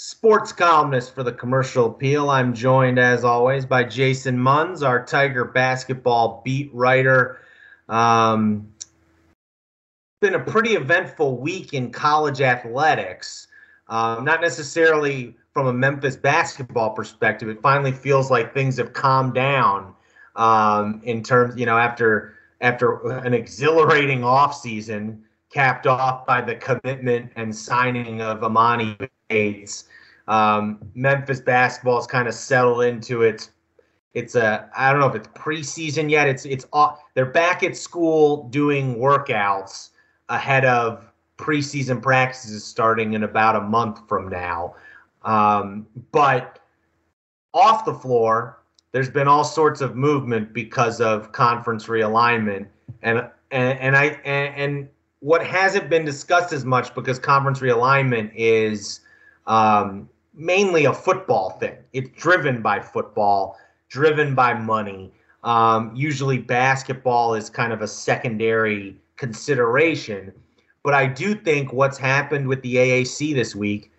sports columnist for the Commercial Appeal. I'm joined, as always, by Jason Munz, our Tiger basketball beat writer. Um, it's been a pretty eventful week in college athletics. Um, not necessarily from a Memphis basketball perspective. It finally feels like things have calmed down um, in terms, you know, after after an exhilarating offseason capped off by the commitment and signing of Emoni Bates. Um, Memphis basketball has kind of settled into its it's a I don't know if it's preseason yet. It's it's they're back at school doing workouts ahead of preseason practices starting in about a month from now. Um, but off the floor, there's been all sorts of movement because of conference realignment, and and, and I and, and what hasn't been discussed as much because conference realignment is um, mainly a football thing. It's driven by football, driven by money. Um, usually, basketball is kind of a secondary consideration. But I do think what's happened with the AAC this week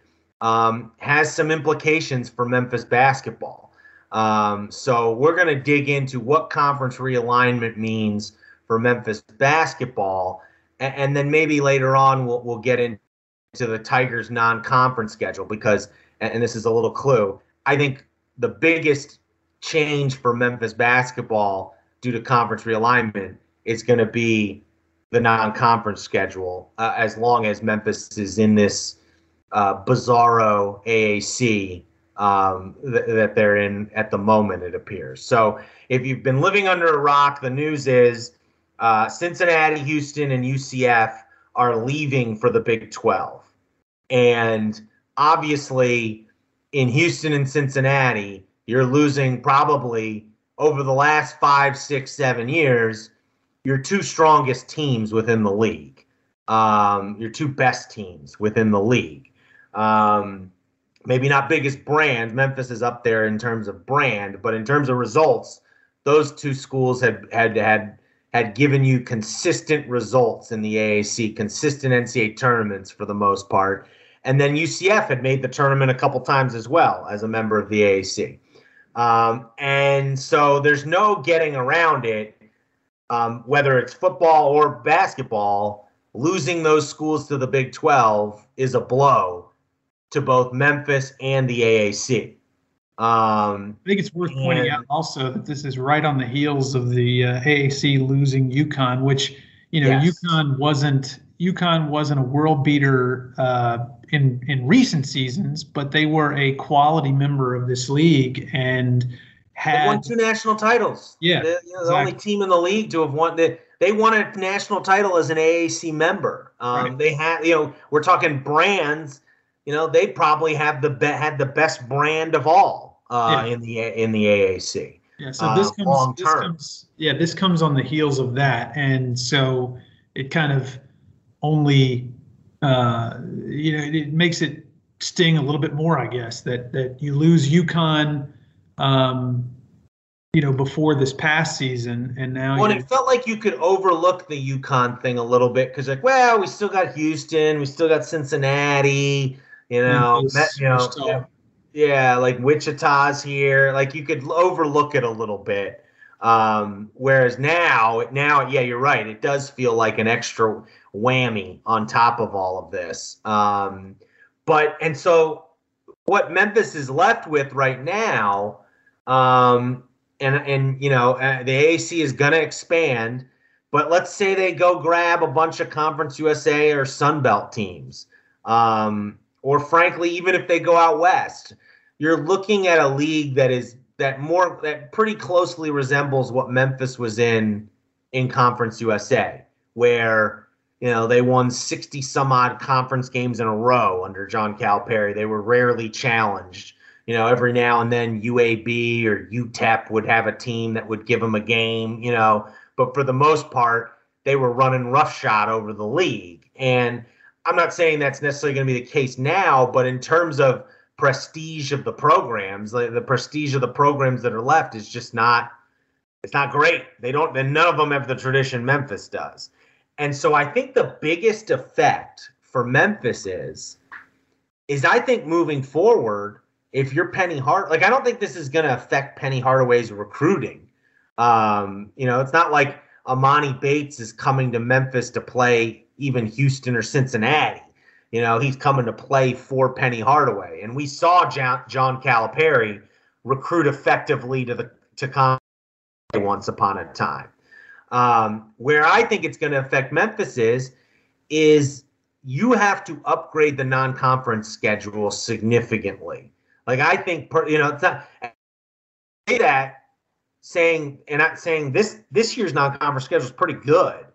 um, has some implications for Memphis basketball. Um, so we're going to dig into what conference realignment means for Memphis basketball, and, then maybe later on we'll we'll get into the Tigers non-conference schedule because and this is a little clue. I think the biggest change for Memphis basketball due to conference realignment is going to be the non-conference schedule uh, as long as Memphis is in this uh, bizarro AAC um, th- that they're in at the moment, it appears. So if you've been living under a rock, the news is uh, Cincinnati, Houston, and UCF are leaving for the Big 12. And obviously in Houston and Cincinnati, you're losing probably over the last five, six, seven years, your two strongest teams within the league, um, your two best teams within the league. Um, maybe not biggest brand. Memphis is up there in terms of brand, but in terms of results, those two schools had had had had given you consistent results in the AAC, consistent NCAA tournaments for the most part. And then UCF had made the tournament a couple times as well as a member of the AAC. Um, and so there's no getting around it, um, whether it's football or basketball. Losing those schools to the Big 12 is a blow to both Memphis and the AAC. Um, I think it's worth and, pointing out also that this is right on the heels of the uh, AAC losing UConn, which you know yes. UConn wasn't UConn wasn't a world beater uh, in in recent seasons, but they were a quality member of this league and had they won two national titles. Yeah, you know, exactly. the only team in the league to have won. that. they won a national title as an AAC member. Um, right. They had, you know, we're talking brands. You know, they probably have the be- had the best brand of all uh, yeah. in the in the AAC. Yeah, so this uh, comes, this comes yeah this comes on the heels of that, and so it kind of only uh, you know it makes it sting a little bit more, I guess that that you lose UConn. Um, you know, before this past season, and now. Well, it felt like you could overlook the UConn thing a little bit because, like, well, we still got Houston, we still got Cincinnati, you know, Met, you know, yeah, like Wichita's here. Like you could overlook it a little bit. Um, whereas now, now, yeah, you're right. It does feel like an extra whammy on top of all of this. Um, but and so what Memphis is left with right now, um, and and you know uh, the AAC is going to expand. But let's say they go grab a bunch of Conference USA or Sun Belt teams, um, or frankly, even if they go out west, you're looking at a league that is that more that pretty closely resembles what Memphis was in in Conference USA, where you know, they won 60 some odd conference games in a row under John Calipari. They were rarely challenged. you know, every now and then UAB or UTEP would have a team that would give them a game, you know, but for the most part, they were running roughshod over the league. And I'm not saying that's necessarily going to be the case now, but in terms of prestige of the programs, like the prestige of the programs that are left is just not it's not great. They don't and none of them have the tradition Memphis does. And so I think the biggest effect for Memphis is is I think moving forward, if you're Penny Hart, like I don't think this is going to affect Penny Hardaway's recruiting. Um, you know, it's not like Emoni Bates is coming to Memphis to play even Houston or Cincinnati. You know, he's coming to play for Penny Hardaway, and we saw John, John Calipari recruit effectively to the to come once upon a time. Um, where I think it's going to affect Memphis is is you have to upgrade the non-conference schedule significantly. Like I think, per, you know, say that saying and not saying this this year's non-conference schedule is pretty good,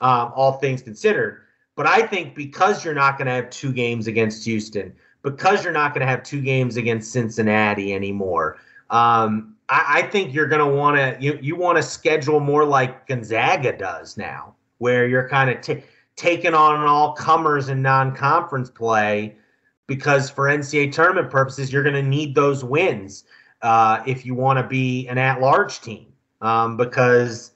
um, all things considered. But I think because you're not going to have two games against Houston, because you're not going to have two games against Cincinnati anymore, um, I, I, think you're going to want to you you want to schedule more like Gonzaga does now, where you're kind of t- taking on all comers in non-conference play, because for NCAA tournament purposes, you're going to need those wins uh, if you want to be an at-large team, um, because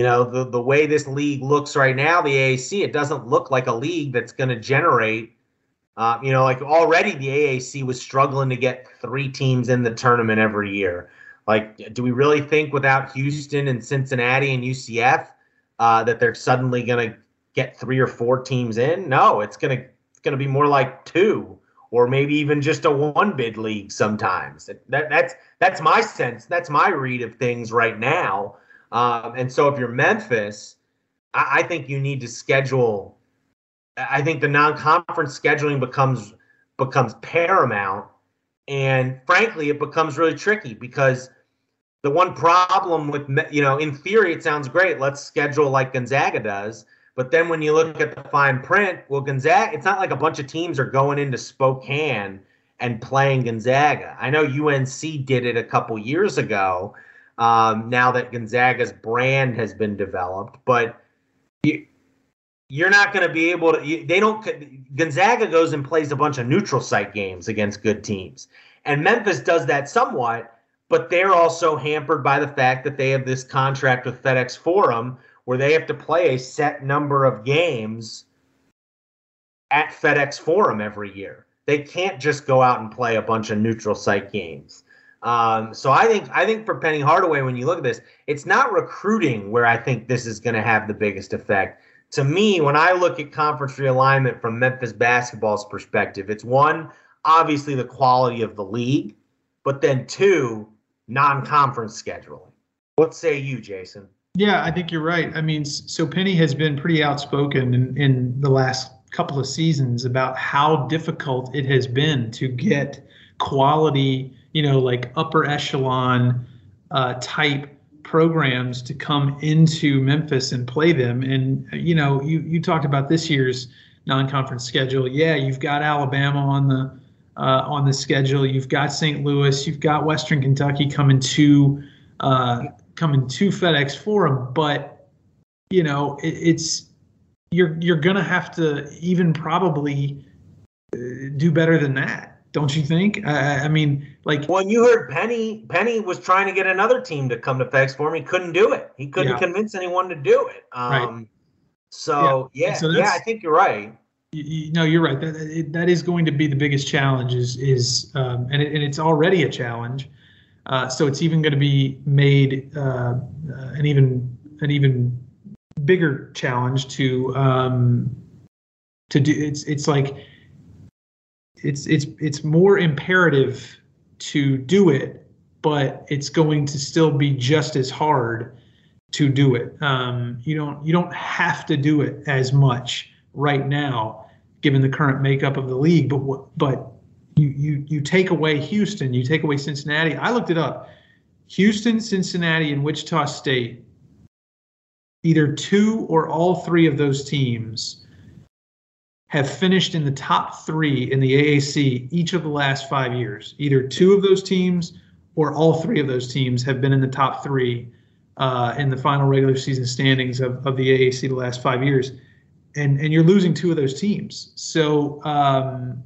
you know, the, the way this league looks right now, the AAC, it doesn't look like a league that's going to generate, uh, you know, like already the AAC was struggling to get three teams in the tournament every year. Like, do we really think without Houston and Cincinnati and UCF uh, that they're suddenly going to get three or four teams in? No, it's going to going to be more like two or maybe even just a one bid league sometimes. That, that's that's my sense. That's my read of things right now. Um, and so if you're Memphis, I, I think you need to schedule. I think the non-conference scheduling becomes becomes paramount, and frankly, it becomes really tricky because the one problem with you know, in theory, it sounds great. Let's schedule like Gonzaga does. But then when you look at the fine print, well, Gonzaga, it's not like a bunch of teams are going into Spokane and playing Gonzaga. I know UNC did it a couple years ago, um, now that Gonzaga's brand has been developed. But you, you're not going to be able to. You, they don't. Gonzaga goes and plays a bunch of neutral site games against good teams, and Memphis does that somewhat. But they're also hampered by the fact that they have this contract with FedEx Forum where they have to play a set number of games at FedEx Forum every year. They can't just go out and play a bunch of neutral site games. Um, so I think I think for Penny Hardaway, when you look at this, it's not recruiting where I think this is going to have the biggest effect. To me, when I look at conference realignment from Memphis basketball's perspective, it's one obviously the quality of the league, but then two non-conference scheduling. What say you, Jason? Yeah, I think you're right. I mean, so Penny has been pretty outspoken in, in the last couple of seasons about how difficult it has been to get quality you know, like upper echelon uh, type programs to come into Memphis and play them. And you know, you you talked about this year's non-conference schedule. Yeah, you've got Alabama on the uh, on the schedule. You've got St. Louis. You've got Western Kentucky coming to uh, coming to FedEx Forum. But you know, it, it's you're you're gonna have to even probably uh, do better than that don't you think? I, I mean, like when you heard Penny, Penny was trying to get another team to come to FedEx Forum. He couldn't do it. He couldn't yeah. convince anyone to do it. Um, right. So yeah, yeah, so yeah, I think you're right. You, you, no, you're right. That that is going to be the biggest challenge. Is is um, and it, and it's already a challenge. Uh, so it's even going to be made uh, uh, an even an even bigger challenge to um, to do. It's it's like it's it's it's more imperative to do it, but it's going to still be just as hard to do it. Um, you don't you don't have to do it as much right now, given the current makeup of the league. But but you you you take away Houston, you take away Cincinnati. I looked it up. Houston, Cincinnati, and Wichita State. Either two or all three of those teams have finished in the top three in the AAC each of the last five years. Either two of those teams or all three of those teams have been in the top three uh, in the final regular season standings of, of the AAC the last five years. And, and you're losing two of those teams. So um,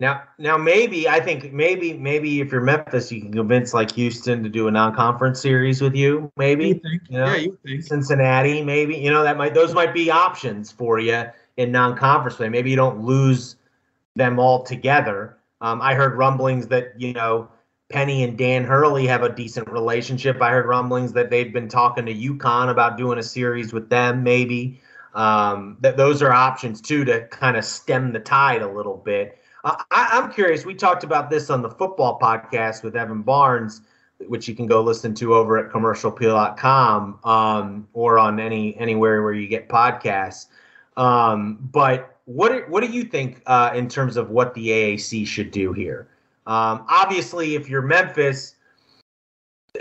now, now maybe I think maybe maybe if you're Memphis, you can convince like Houston to do a non-conference series with you. Maybe you you know, yeah, you think Cincinnati. Maybe you know that might those might be options for you in non-conference play. Maybe you don't lose them all together. Um, I heard rumblings that you know Penny and Dan Hurley have a decent relationship. I heard rumblings that they've been talking to UConn about doing a series with them. Maybe um, that those are options too to kind of stem the tide a little bit. Uh, I, I'm curious. We talked about this on the football podcast with Evan Barnes, which you can go listen to over at commercialappeal.com um, or on any anywhere where you get podcasts. Um, but what what do you think uh, in terms of what the AAC should do here? Um, obviously, if you're Memphis, uh,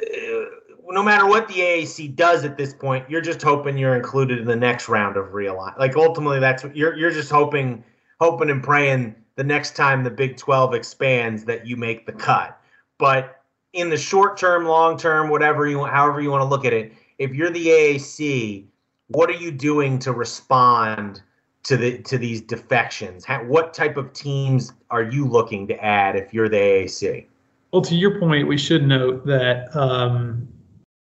no matter what the AAC does at this point, you're just hoping you're included in the next round of real Like ultimately, that's what you're you're just hoping, hoping and praying the next time the Big 12 expands that you make the cut. But in the short term, long term, whatever you however you want to look at it, if you're the AAC, what are you doing to respond to the to these defections? How, what type of teams are you looking to add if you're the AAC? Well, to your point, we should note that um,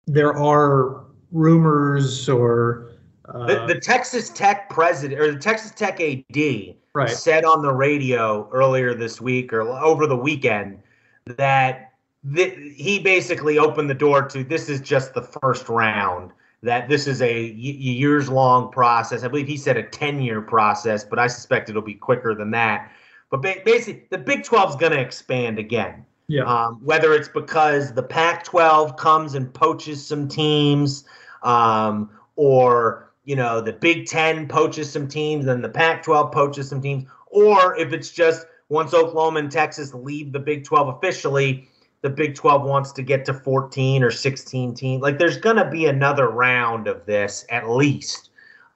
there are rumors or uh, the, the, Texas Tech president or the Texas Tech AD right. said on the radio earlier this week or over the weekend that th- he basically opened the door to this is just the first round that this is a years long process. I believe he said a 10 year process but i suspect it'll be quicker than that. But ba- basically the big 12 is going to expand again. Yeah. Um, whether it's because the pac 12 comes and poaches some teams um, or you know, the Big Ten poaches some teams and the Pac 12 poaches some teams, or if it's just once Oklahoma and Texas leave the Big 12 officially, the Big 12 wants to get to 14 or 16 teams. Like there's going to be another round of this at least.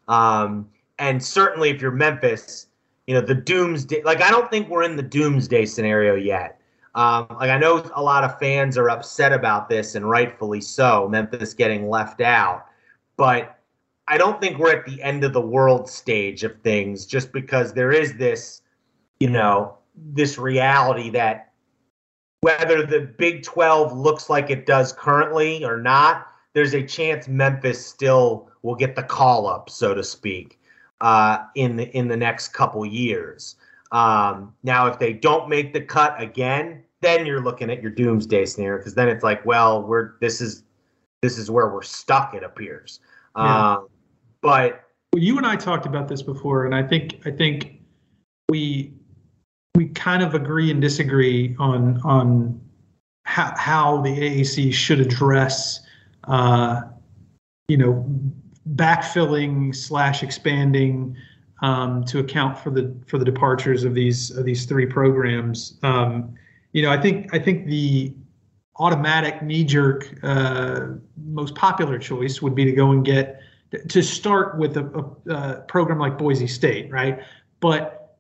Um, and certainly if you're Memphis, you know, the doomsday, like I don't think we're in the doomsday scenario yet. Um, like I know a lot of fans are upset about this and rightfully so, Memphis getting left out. But I don't think we're at the end of the world stage of things just because there is this, you know, this reality that whether the Big 12 looks like it does currently or not, there's a chance Memphis still will get the call up, so to speak, uh, in the in the next couple years. Um, now, if they don't make the cut again, then you're looking at your doomsday scenario because then it's like, well, we're this is this is where we're stuck. It appears. Yeah. Um, but well, you and I talked about this before, and I think I think we we kind of agree and disagree on on how how the AAC should address uh, you know backfilling slash expanding um, to account for the for the departures of these of these three programs. Um, you know, I think I think the automatic knee jerk uh, most popular choice would be to go and get to start with a, a, a program like Boise State, right? But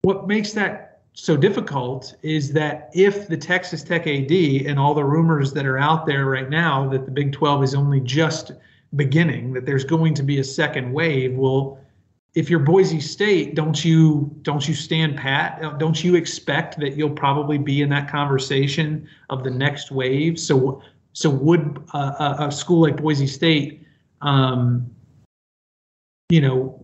what makes that so difficult is that if the Texas Tech AD and all the rumors that are out there right now that the Big 12 is only just beginning, that there's going to be a second wave, well, if you're Boise State, don't you don't you stand pat? Don't you expect that you'll probably be in that conversation of the next wave? So so would a, a school like Boise State um, you know,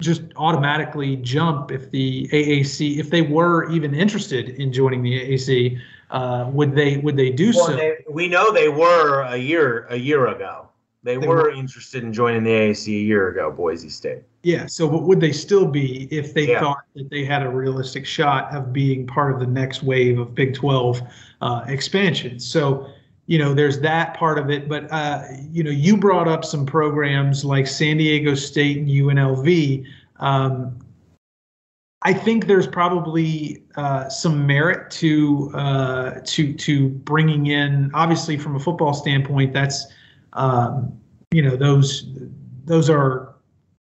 just automatically jump if the AAC, if they were even interested in joining the AAC, uh, would they would they do well, so? They, we know they were a year a year ago. They, they were, were, interested in joining the AAC a year ago, Boise State. Yeah. So, but would they still be if they yeah. thought that they had a realistic shot of being part of the next wave of Big 12 uh, expansion? So, you know, there's that part of it. But, uh, you know, you brought up some programs like San Diego State and UNLV. Um, I think there's probably uh, some merit to uh, to to bringing in. Obviously, from a football standpoint, that's um, you know those those are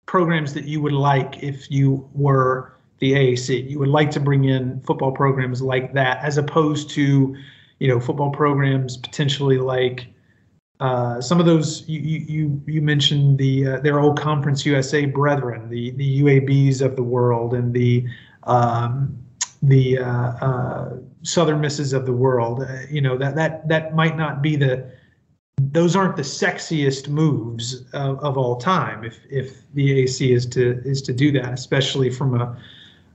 programs that you would like if you were the AAC. You would like to bring in football programs like that, as opposed to, you know, football programs potentially like uh, some of those you you you mentioned the uh, their old Conference USA brethren, the the UABs of the world, and the um, the uh, uh, Southern Misses of the world. Uh, you know that that that might not be the those aren't the sexiest moves of, of all time if if the AC is to is to do that, especially from a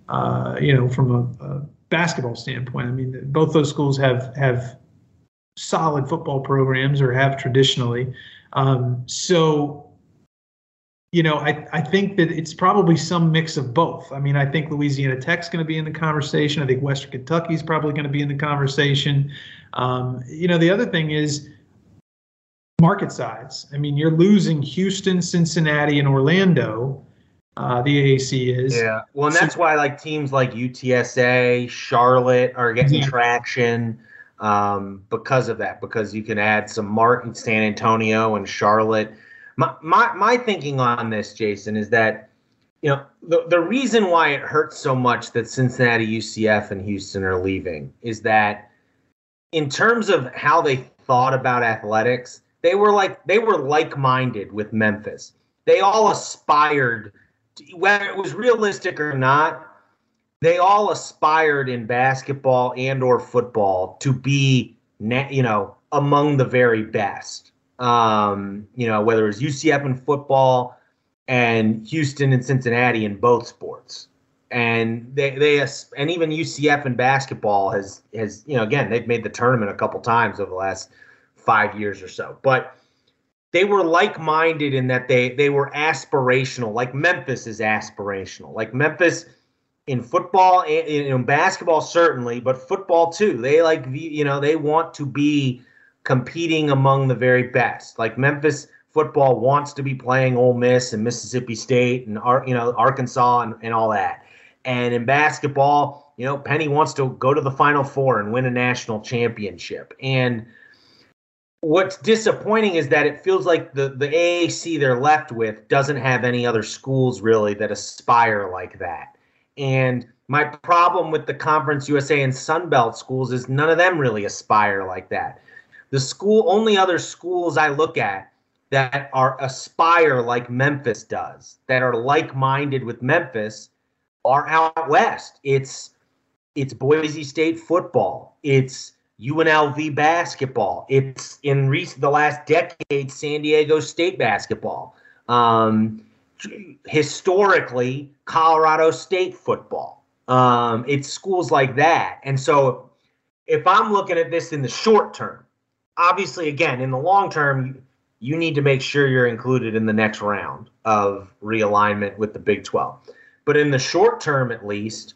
uh, you know from a, a, basketball standpoint. I mean, both those schools have have solid football programs or have traditionally. Um, so you know, I, I think that it's probably some mix of both. I mean, I think Louisiana Tech's going to be in the conversation. I think Western Kentucky is probably going to be in the conversation. Um, you know, the other thing is market size. I mean, you're losing Houston, Cincinnati, and Orlando. Uh, the AAC is. Yeah. Well, and that's why like teams like UTSA, Charlotte are getting yeah. traction um, because of that. Because you can add some mark San Antonio and Charlotte my, my, my thinking on this, Jason, is that you know the, the reason why it hurts so much that Cincinnati, UCF, and Houston are leaving is that in terms of how they thought about athletics, they were like they were like-minded with Memphis. They all aspired, to, whether it was realistic or not, they all aspired in basketball and or football to be, you know, among the very best um, you know, whether it's UCF in football and Houston and Cincinnati in both sports. And they, they and even UCF in basketball has has you know again they've made the tournament a couple times over the last five years or so, but they were like-minded in that they they were aspirational. Like Memphis is aspirational. Like Memphis in football and in basketball certainly, but football too. They like you know they want to be competing among the very best. Like Memphis football wants to be playing Ole Miss and Mississippi State and you know Arkansas and, and all that. And in basketball, you know, Penny wants to go to the Final Four and win a national championship. And what's disappointing is that it feels like the the AAC they're left with doesn't have any other schools really that aspire like that. And my problem with the Conference USA and Sun Belt schools is none of them really aspire like that. The school only other schools I look at that are aspire like Memphis does, that are like-minded with Memphis, are out west. It's it's Boise State football. It's UNLV basketball. It's in recent the last decade San Diego State basketball. Um, historically, Colorado State football. Um, it's schools like that. And so, if I'm looking at this in the short term, obviously, again, in the long term, you need to make sure you're included in the next round of realignment with the Big 12. But in the short term, at least,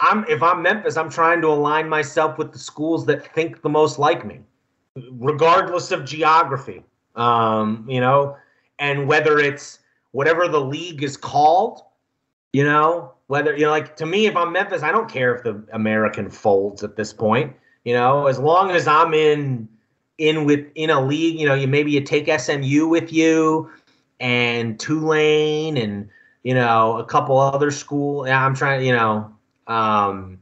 I'm if I'm Memphis, I'm trying to align myself with the schools that think the most like me, regardless of geography. Um, you know, and whether it's whatever the league is called, you know, whether you know, like to me, if I'm Memphis, I don't care if the American folds at this point. You know, as long as I'm in in with in a league, you know, you maybe you take SMU with you and Tulane and you know a couple other school. Yeah, I'm trying, you know, um,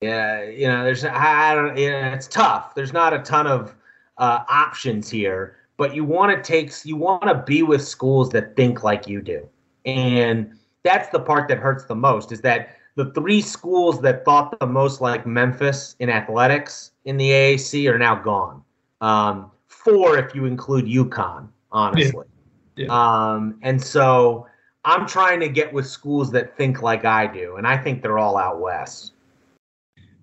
yeah, you know, there's I don't, yeah, it's tough. There's not a ton of uh, options here, but you want to take you want to be with schools that think like you do, and that's the part that hurts the most. Is that the three schools that thought the most like Memphis in athletics in the AAC are now gone. Um, four if you include UConn, honestly. Yeah. Yeah. Um, and so I'm trying to get with schools that think like I do, and I think they're all out west.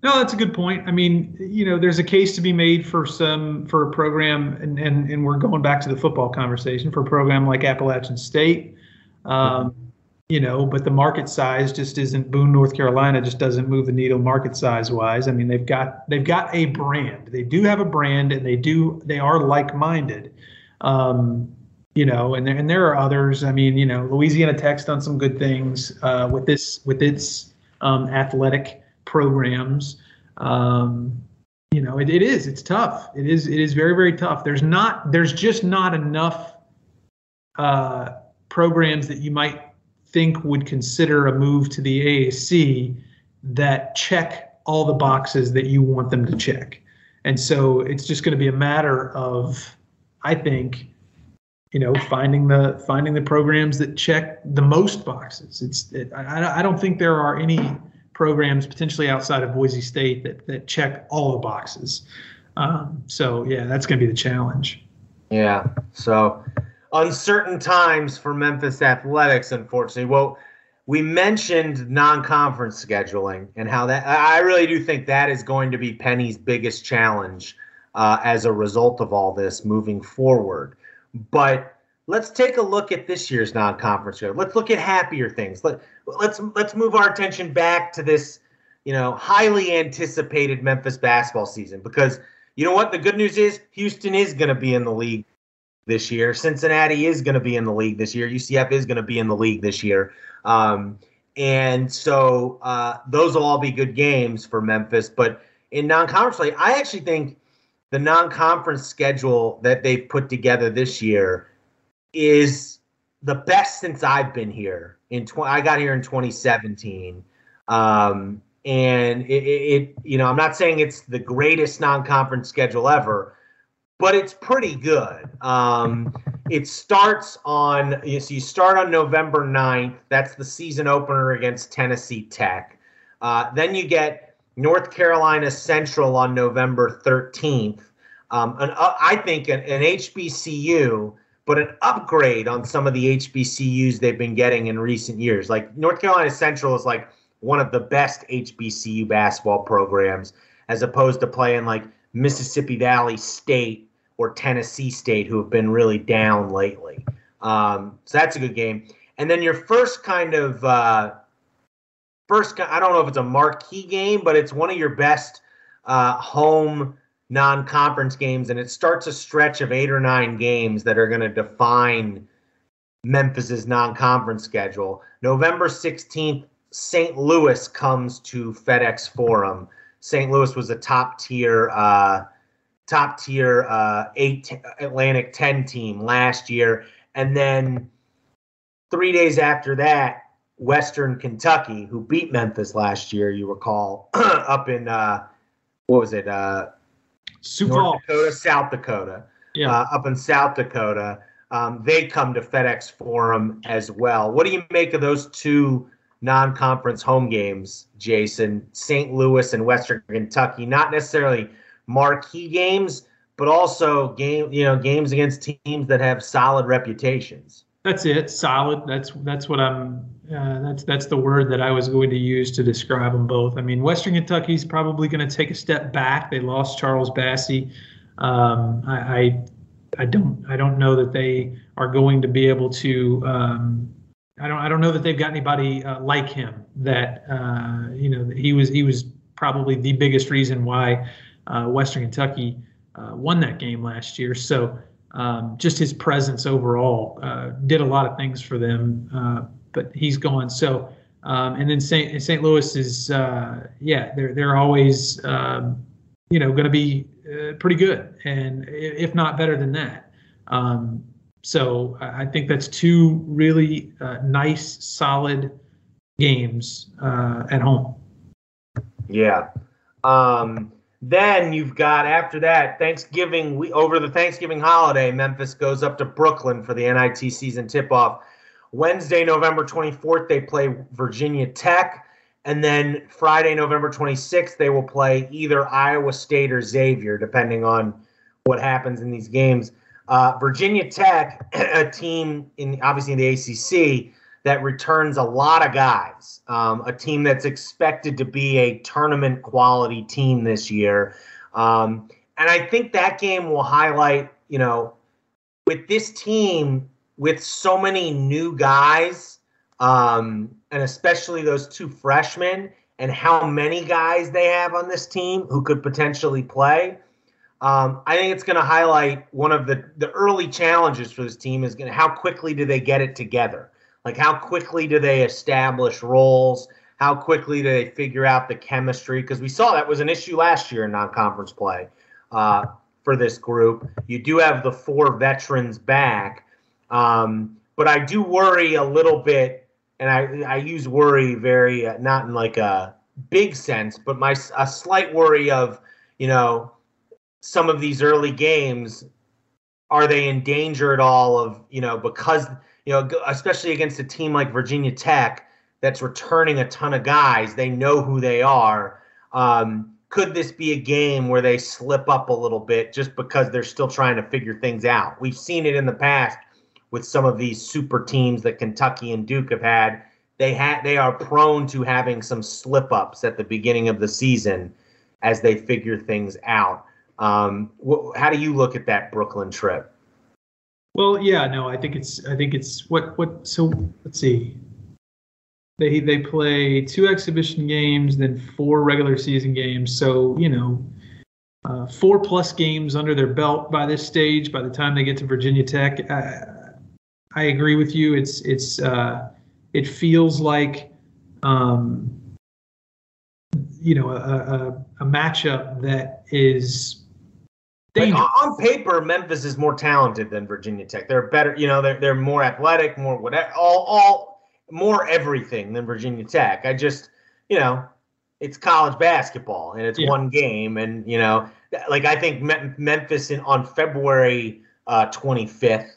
No, that's a good point. I mean, you know, there's a case to be made for some for a program, and and, and we're going back to the football conversation for a program like Appalachian State. Um, you know, but the market size just isn't Boone, North Carolina just doesn't move the needle market size wise. I mean, they've got they've got a brand. They do have a brand and they do they are like-minded. Um, you know, and there, and there are others. I mean, you know, Louisiana Tech's done some good things uh, with this with its um, athletic programs. Um, you know, it, it is it's tough. It is it is very very tough. There's not there's just not enough uh, programs that you might think would consider a move to the AAC that check all the boxes that you want them to check. And so it's just going to be a matter of, I think, you know, finding the finding the programs that check the most boxes. It's it, I, I don't think there are any programs potentially outside of Boise State that that check all the boxes. Um, so yeah, that's going to be the challenge. Yeah. So uncertain times for Memphis athletics, unfortunately. Well, we mentioned non-conference scheduling and how that I really do think that is going to be Penny's biggest challenge uh, as a result of all this moving forward. But let's take a look at this year's non-conference schedule. Let's look at happier things. Let, let's let's move our attention back to this, you know, highly anticipated Memphis basketball season because you know what? The good news is Houston is going to be in the league this year. Cincinnati is going to be in the league this year. UCF is going to be in the league this year. Um, and so uh, those will all be good games for Memphis. But in non-conference play, I actually think the non-conference schedule that they've put together this year is the best since I've been here. In tw- I got here in 2017, um, and it, it, you know, I'm not saying it's the greatest non-conference schedule ever, but it's pretty good. Um, it starts on you, so you start on November 9th. That's the season opener against Tennessee Tech. Uh, then you get North Carolina Central on November 13th. Um, an, uh, I think an, an HBCU, but an upgrade on some of the HBCUs they've been getting in recent years. Like North Carolina Central is like one of the best HBCU basketball programs, as opposed to playing like Mississippi Valley State or Tennessee State, who have been really down lately. Um, so that's a good game. And then your first kind of uh, first, I don't know if it's a marquee game, but it's one of your best uh, home non-conference games, and it starts a stretch of eight or nine games that are going to define Memphis's non-conference schedule. November 16th, St. Louis comes to FedEx Forum. St. Louis was a top tier uh, top tier uh, eight Atlantic 10 team last year. And then three days after that, Western Kentucky, who beat Memphis last year, you recall, up in, uh, what was it? Uh, Sioux North Dakota, South Dakota. Yeah. Uh, up in South Dakota. Um, they come to FedEx Forum as well. What do you make of those two non conference home games, Jason? St. Louis and Western Kentucky, not necessarily marquee games, but also game you know games against teams that have solid reputations. That's it, solid. That's that's what I'm. Uh, that's that's the word that I was going to use to describe them both. I mean, Western Kentucky's probably going to take a step back. They lost Charles Bassey. Um, I, I, I don't I don't know that they are going to be able to. Um, I don't I don't know that they've got anybody uh, like him. That uh, you know he was he was probably the biggest reason why uh, Western Kentucky uh, won that game last year. So um, just his presence overall uh, did a lot of things for them, uh, but he's gone. So um, and then St. St. Louis is uh, yeah they're they're always um, you know going to be uh, pretty good and if not better than that. Um, so I think that's two really nice solid games at home. Yeah. Um, then you've got after that Thanksgiving we over the Thanksgiving holiday, Memphis goes up to Brooklyn for the NIT season tip-off. Wednesday, November 24th, they play Virginia Tech. And then Friday, November 26th, they will play either Iowa State or Xavier, depending on what happens in these games. Uh, Virginia Tech, a team in obviously in the ACC, that returns a lot of guys. Um, a team that's expected to be a tournament quality team this year. Um, and I think that game will highlight, you know, with this team, with so many new guys, um, and especially those two freshmen, and how many guys they have on this team who could potentially play. Um, I think it's going to highlight one of the, the early challenges for this team is going how quickly do they get it together. Like, how quickly do they establish roles? How quickly do they figure out the chemistry? Because we saw that was an issue last year in non conference play uh, for this group. You do have the four veterans back, um, but I do worry a little bit, and I I use worry very uh, not in like a big sense, but my a slight worry of you know some of these early games are they in danger at all of you know because you know especially against a team like Virginia Tech that's returning a ton of guys. They know who they are. Um, could this be a game where they slip up a little bit just because they're still trying to figure things out? We've seen it in the past with some of these super teams that Kentucky and Duke have had. They had they are prone to having some slip ups at the beginning of the season as they figure things out. Um, wh- how do you look at that Brooklyn trip? Well, yeah, no, I think it's I think it's what what so let's see. They they play two exhibition games, then four regular season games. So you know, uh, four plus games under their belt by this stage. By the time they get to Virginia Tech, I, I agree with you. It's it's uh, it feels like um, you know a, a, a matchup that is like on paper, Memphis is more talented than Virginia Tech. They're better, you know, they're they're more athletic, more whatever, all all more everything than Virginia Tech. I just, you know, it's college basketball and it's yeah. one game, and you know, like I think Memphis in on February uh, 25th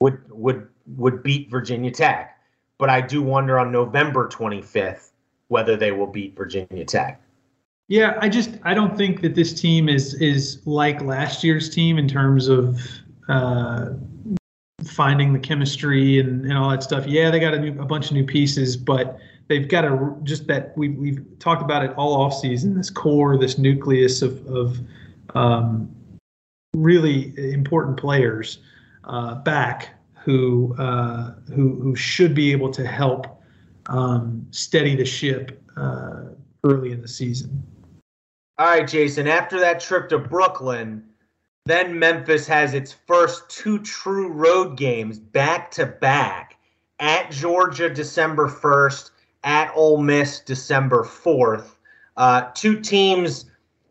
would would would beat Virginia Tech, but I do wonder on November 25th whether they will beat Virginia Tech. Yeah, I just I don't think that this team is is like last year's team in terms of uh, finding the chemistry and, and all that stuff. Yeah, they got a, new, a bunch of new pieces, but they've got a just that we we've talked about it all off season. This core, this nucleus of of um, really important players uh, back who uh, who who should be able to help um, steady the ship uh, early in the season. All right, Jason. After that trip to Brooklyn, then Memphis has its first two true road games back to back at Georgia December 1st, at Ole Miss December 4th. Uh, two teams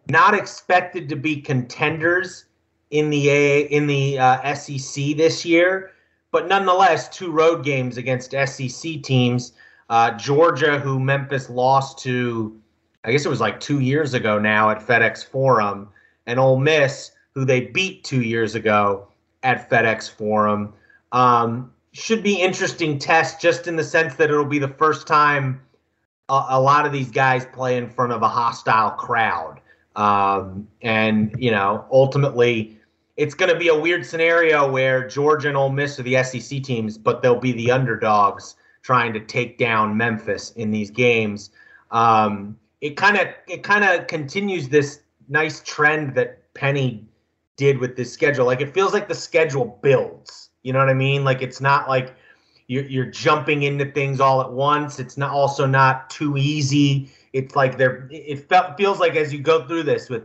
not expected to be contenders in the A in the uh, SEC this year, but nonetheless, two road games against SEC teams. Uh, Georgia, who Memphis lost to I guess it was like two years ago now at FedEx Forum, and Ole Miss, who they beat two years ago at FedEx Forum. Um, should be interesting test just in the sense that it'll be the first time a, a lot of these guys play in front of a hostile crowd. Um, and, you know, ultimately, it's going to be a weird scenario where Georgia and Ole Miss are the SEC teams, but they'll be the underdogs trying to take down Memphis in these games. Um, it kind of it kind of continues this nice trend that Penny did with this schedule. Like it feels like the schedule builds. You know what I mean? Like it's not like you're you're jumping into things all at once. It's not also not too easy. It's like there it felt, feels like as you go through this with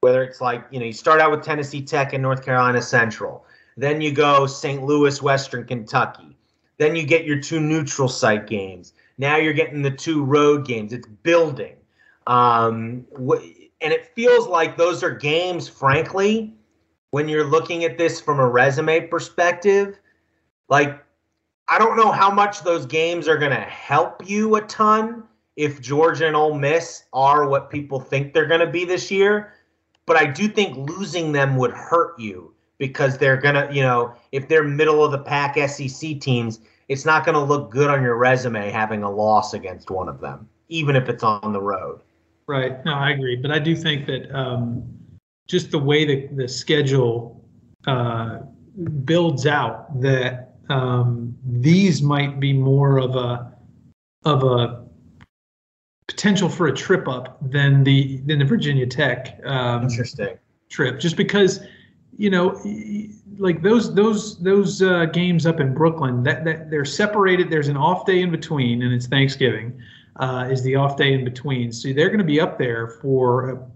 whether it's like you know you start out with Tennessee Tech and North Carolina Central, then you go St. Louis, Western Kentucky, then you get your two neutral site games. Now you're getting the two road games. It's building. Um, and it feels like those are games, frankly, when you're looking at this from a resume perspective. Like, I don't know how much those games are going to help you a ton if Georgia and Ole Miss are what people think they're going to be this year. But I do think losing them would hurt you because they're going to, you know, if they're middle of the pack SEC teams, it's not going to look good on your resume having a loss against one of them, even if it's on the road. Right. No, I agree. But I do think that um, just the way the, the schedule uh, builds out, that um, these might be more of a of a potential for a trip up than the than the Virginia Tech um, interesting trip, just because you know like those those those uh, games up in Brooklyn that, that they're separated. There's an off day in between, and it's Thanksgiving uh, is the off day in between. So they're going to be up there for a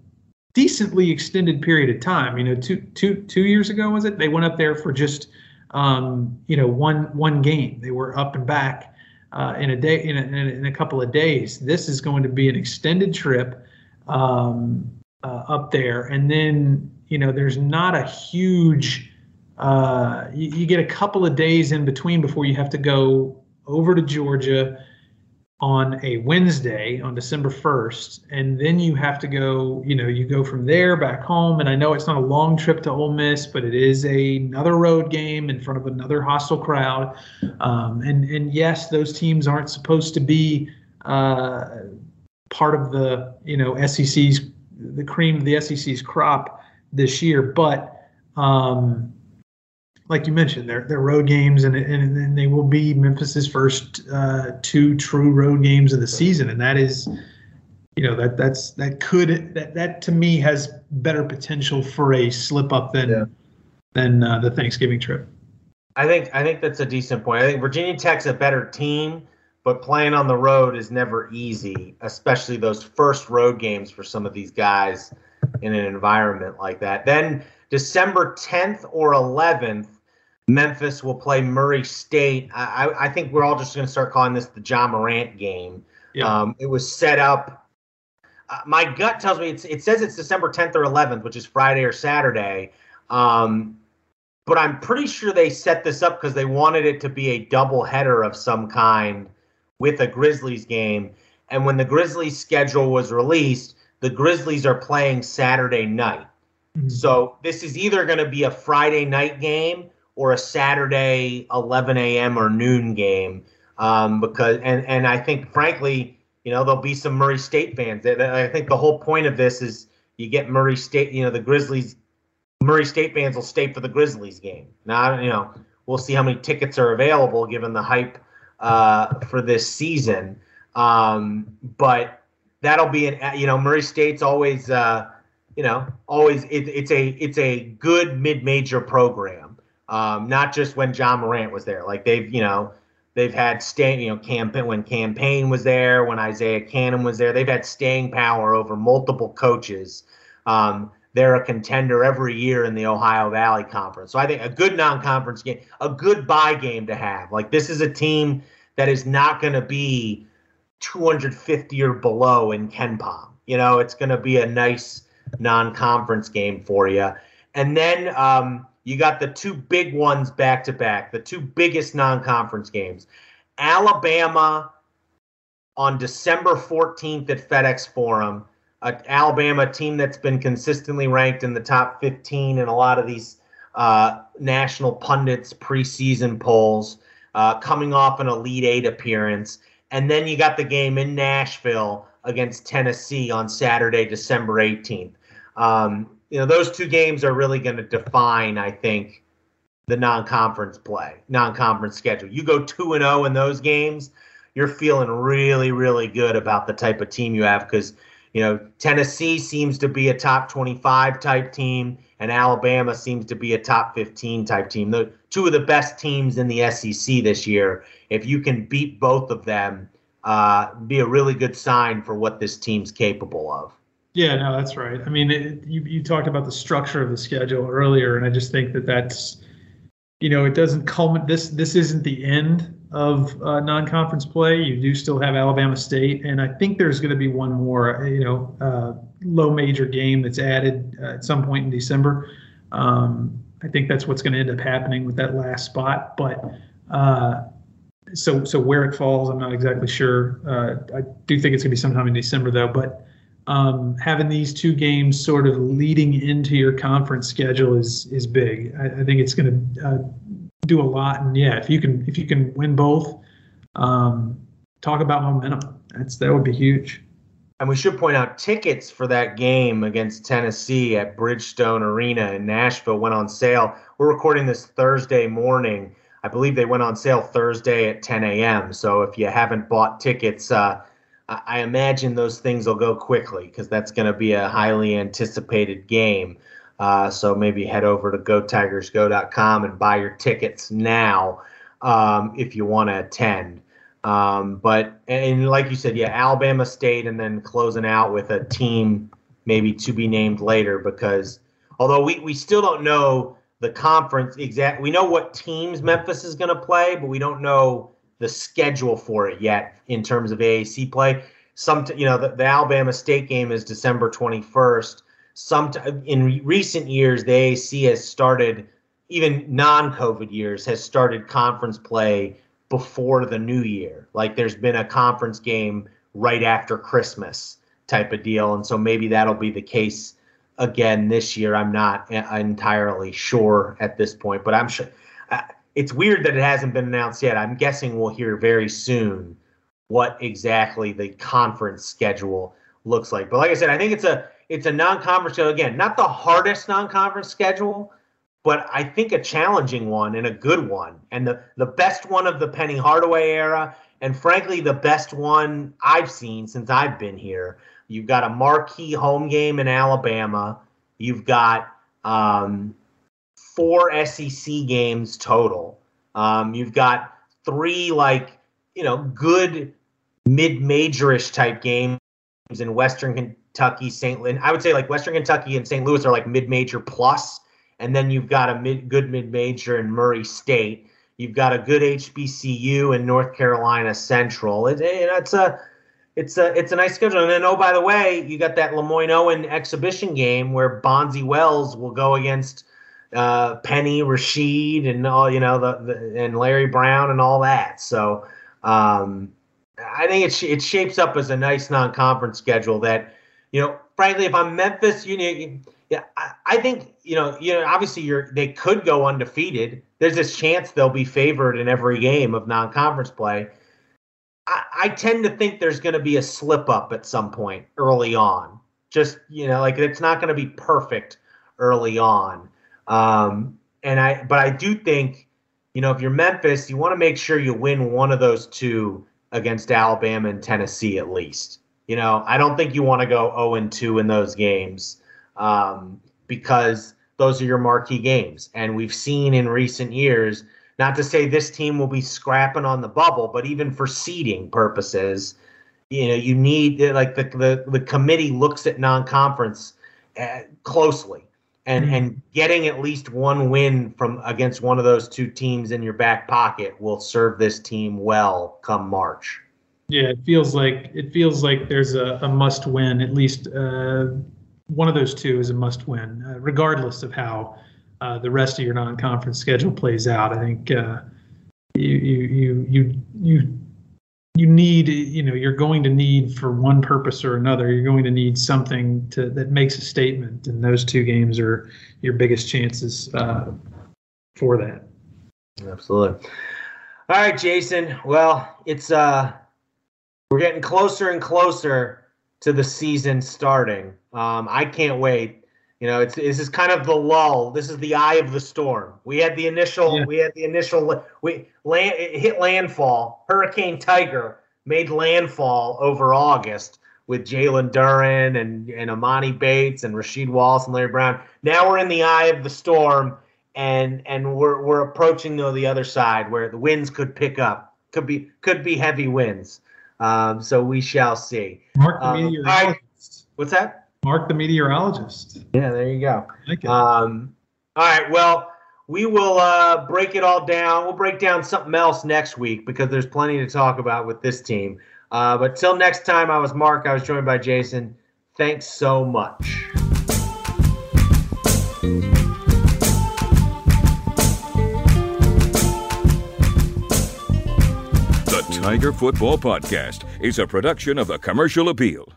decently extended period of time. You know, two two two years ago was it? They went up there for just um, you know one one game. They were up and back uh, in a day in a, in a, couple of days. This is going to be an extended trip um, uh, up there, and then you know there's not a huge uh, you, you get a couple of days in between before you have to go over to Georgia on a Wednesday on December 1st, and then you have to go, you know, you go from there back home. And I know it's not a long trip to Ole Miss, but it is a, another road game in front of another hostile crowd. Um, and and yes, those teams aren't supposed to be uh, part of the, you know, SEC's the cream of the SEC's crop this year, but um, like you mentioned, they're, they're road games, and, and, and they will be Memphis's first uh, two true road games of the season, and that is, you know, that that's that could that that to me has better potential for a slip up than yeah. than uh, the Thanksgiving trip. I think I think that's a decent point. I think Virginia Tech's a better team, but playing on the road is never easy, especially those first road games for some of these guys in an environment like that. Then December 10th or 11th, Memphis will play Murray State. I, I think we're all just going to start calling this the Ja Morant game. Yeah. Um, it was set up. Uh, my gut tells me it's, it says it's December 10th or 11th, which is Friday or Saturday. Um, but I'm pretty sure they set this up because they wanted it to be a double header of some kind with a Grizzlies game. And when the Grizzlies schedule was released, the Grizzlies are playing Saturday night. Mm-hmm. So this is either going to be a Friday night game or a Saturday 11 a.m. or noon game. Um, because and and I think frankly, you know, there'll be some Murray State fans. I think the whole point of this is you get Murray State. You know, the Grizzlies, Murray State fans will stay for the Grizzlies game. Now, you know, we'll see how many tickets are available given the hype uh, for this season. Um, but that'll be an you know Murray State's always uh, you know always it, it's a it's a good mid major program. Um, not just when Ja Morant was there. Like they've, you know, they've had staying, you know, Cam Payne when Cam Payne was there, when Isaiah Canaan was there. They've had staying power over multiple coaches. Um, they're a contender every year in the Ohio Valley Conference. So I think a good non-conference game, a good buy game to have. Like this is a team that is not going to be 250 or below in KenPom. You know, it's going to be a nice non-conference game for you. And then um, you got the two big ones back to back, the two biggest non conference games. Alabama on December 14th at FedEx Forum. Uh, Alabama team that's been consistently ranked in the top 15 in a lot of these uh, national pundits preseason polls, uh, coming off an Elite Eight appearance. And then you got the game in Nashville against Tennessee on Saturday, December 18th. Um, you know, those two games are really going to define, I think, the non-conference play, non-conference schedule. You go two and zero oh in those games, you're feeling really, really good about the type of team you have because you know Tennessee seems to be a top 25 type team, and Alabama seems to be a top 15 type team. The two of the best teams in the SEC this year. If you can beat both of them, uh, be a really good sign for what this team's capable of. Yeah, no, that's right. I mean, it, you you talked about the structure of the schedule earlier, and I just think that that's, you know, it doesn't culminate. This this isn't the end of uh, non-conference play. You do still have Alabama State, and I think there's going to be one more, you know, uh, low major game that's added uh, at some point in December. Um, I think that's what's going to end up happening with that last spot, but. Uh, so, so where it falls, I'm not exactly sure. Uh, I do think it's going to be sometime in December, though. But um, having these two games sort of leading into your conference schedule is is big. I, I think it's going to uh, do a lot, and yeah, if you can if you can win both, um, talk about momentum. That's that would be huge. And we should point out tickets for that game against Tennessee at Bridgestone Arena in Nashville went on sale. We're recording this Thursday morning. I believe they went on sale Thursday at 10 a.m. So if you haven't bought tickets, uh, I imagine those things will go quickly because that's going to be a highly anticipated game. Uh, so maybe head over to gotigersgo.com and buy your tickets now um, if you want to attend. Um, but and like you said, yeah, Alabama State, and then closing out with a team maybe to be named later because although we, we still don't know the conference exact, we know what teams Memphis is going to play, but we don't know the schedule for it yet in terms of AAC play. Some, you know, the, the Alabama State game is December 21st. Some in recent years, the AAC has started even non-COVID years has started conference play before the new year. Like there's been a conference game right after Christmas type of deal, and so maybe that'll be the case again this year. I'm not entirely sure at this point, but I'm sure. It's weird that it hasn't been announced yet. I'm guessing we'll hear very soon what exactly the conference schedule looks like. But like I said, I think it's a it's a non-conference schedule again, not the hardest non-conference schedule, but I think a challenging one and a good one, and the the best one of the Penny Hardaway era, and frankly the best one I've seen since I've been here. You've got a marquee home game in Alabama. You've got um, four SEC games total. Um, you've got three like you know good mid-majorish type games in Western Kentucky, St. Louis. I would say like Western Kentucky and St. Louis are like mid-major plus, and then you've got a mid good mid-major in Murray State. You've got a good HBCU in North Carolina Central. It, it, it's a it's a it's a nice schedule. And then oh by the way, you got that LeMoyne-Owen exhibition game where Bonzi Wells will go against uh, Penny Rasheed and all you know the, the, and Larry Brown and all that. So um, I think it it shapes up as a nice non-conference schedule that you know frankly if I'm Memphis, you know. Yeah, I, I think you know. You know, obviously, you're they could go undefeated. There's this chance they'll be favored in every game of non-conference play. I, I tend to think there's going to be a slip up at some point early on. Just you know, like it's not going to be perfect early on. Um, and I, but I do think, you know, if you're Memphis, you want to make sure you win one of those two against Alabama and Tennessee at least. You know, I don't think you want to go 0 and 2 in those games um, because those are your marquee games. And we've seen in recent years, not to say this team will be scrapping on the bubble, but even for seeding purposes, you know, you need like the the, the committee looks at non-conference uh, closely and mm-hmm. and getting at least one win from against one of those two teams in your back pocket will serve this team well come March. Yeah, it feels like it feels like there's a, a must win. At least uh, one of those two is a must win, uh, regardless of how uh, the rest of your non-conference schedule plays out. I think uh, you you you you you you need you know you're going to need for one purpose or another you're going to need something to that makes a statement and those two games are your biggest chances uh, for that. Absolutely. All right jason well it's uh we're getting closer and closer to the season starting. Um i can't wait you know it's this is kind of the lull. This is the eye of the storm. We had the initial yeah. we had the initial we land hit landfall. Hurricane tiger made landfall over august with Jalen Duren and and Emoni Bates and rasheed wallace and larry brown. Now we're in the eye of the storm and and we're we're approaching though the other side where the winds could pick up. Could be could be heavy winds. Um, so we shall see. Mark um, what's that Mark the meteorologist. Yeah, there you go. Like um, all right. Well, we will uh, break it all down. We'll break down something else next week because there's plenty to talk about with this team. Uh, but till next time, I was Mark. I was joined by Jason. Thanks so much. The Tiger Football Podcast is a production of the Commercial Appeal.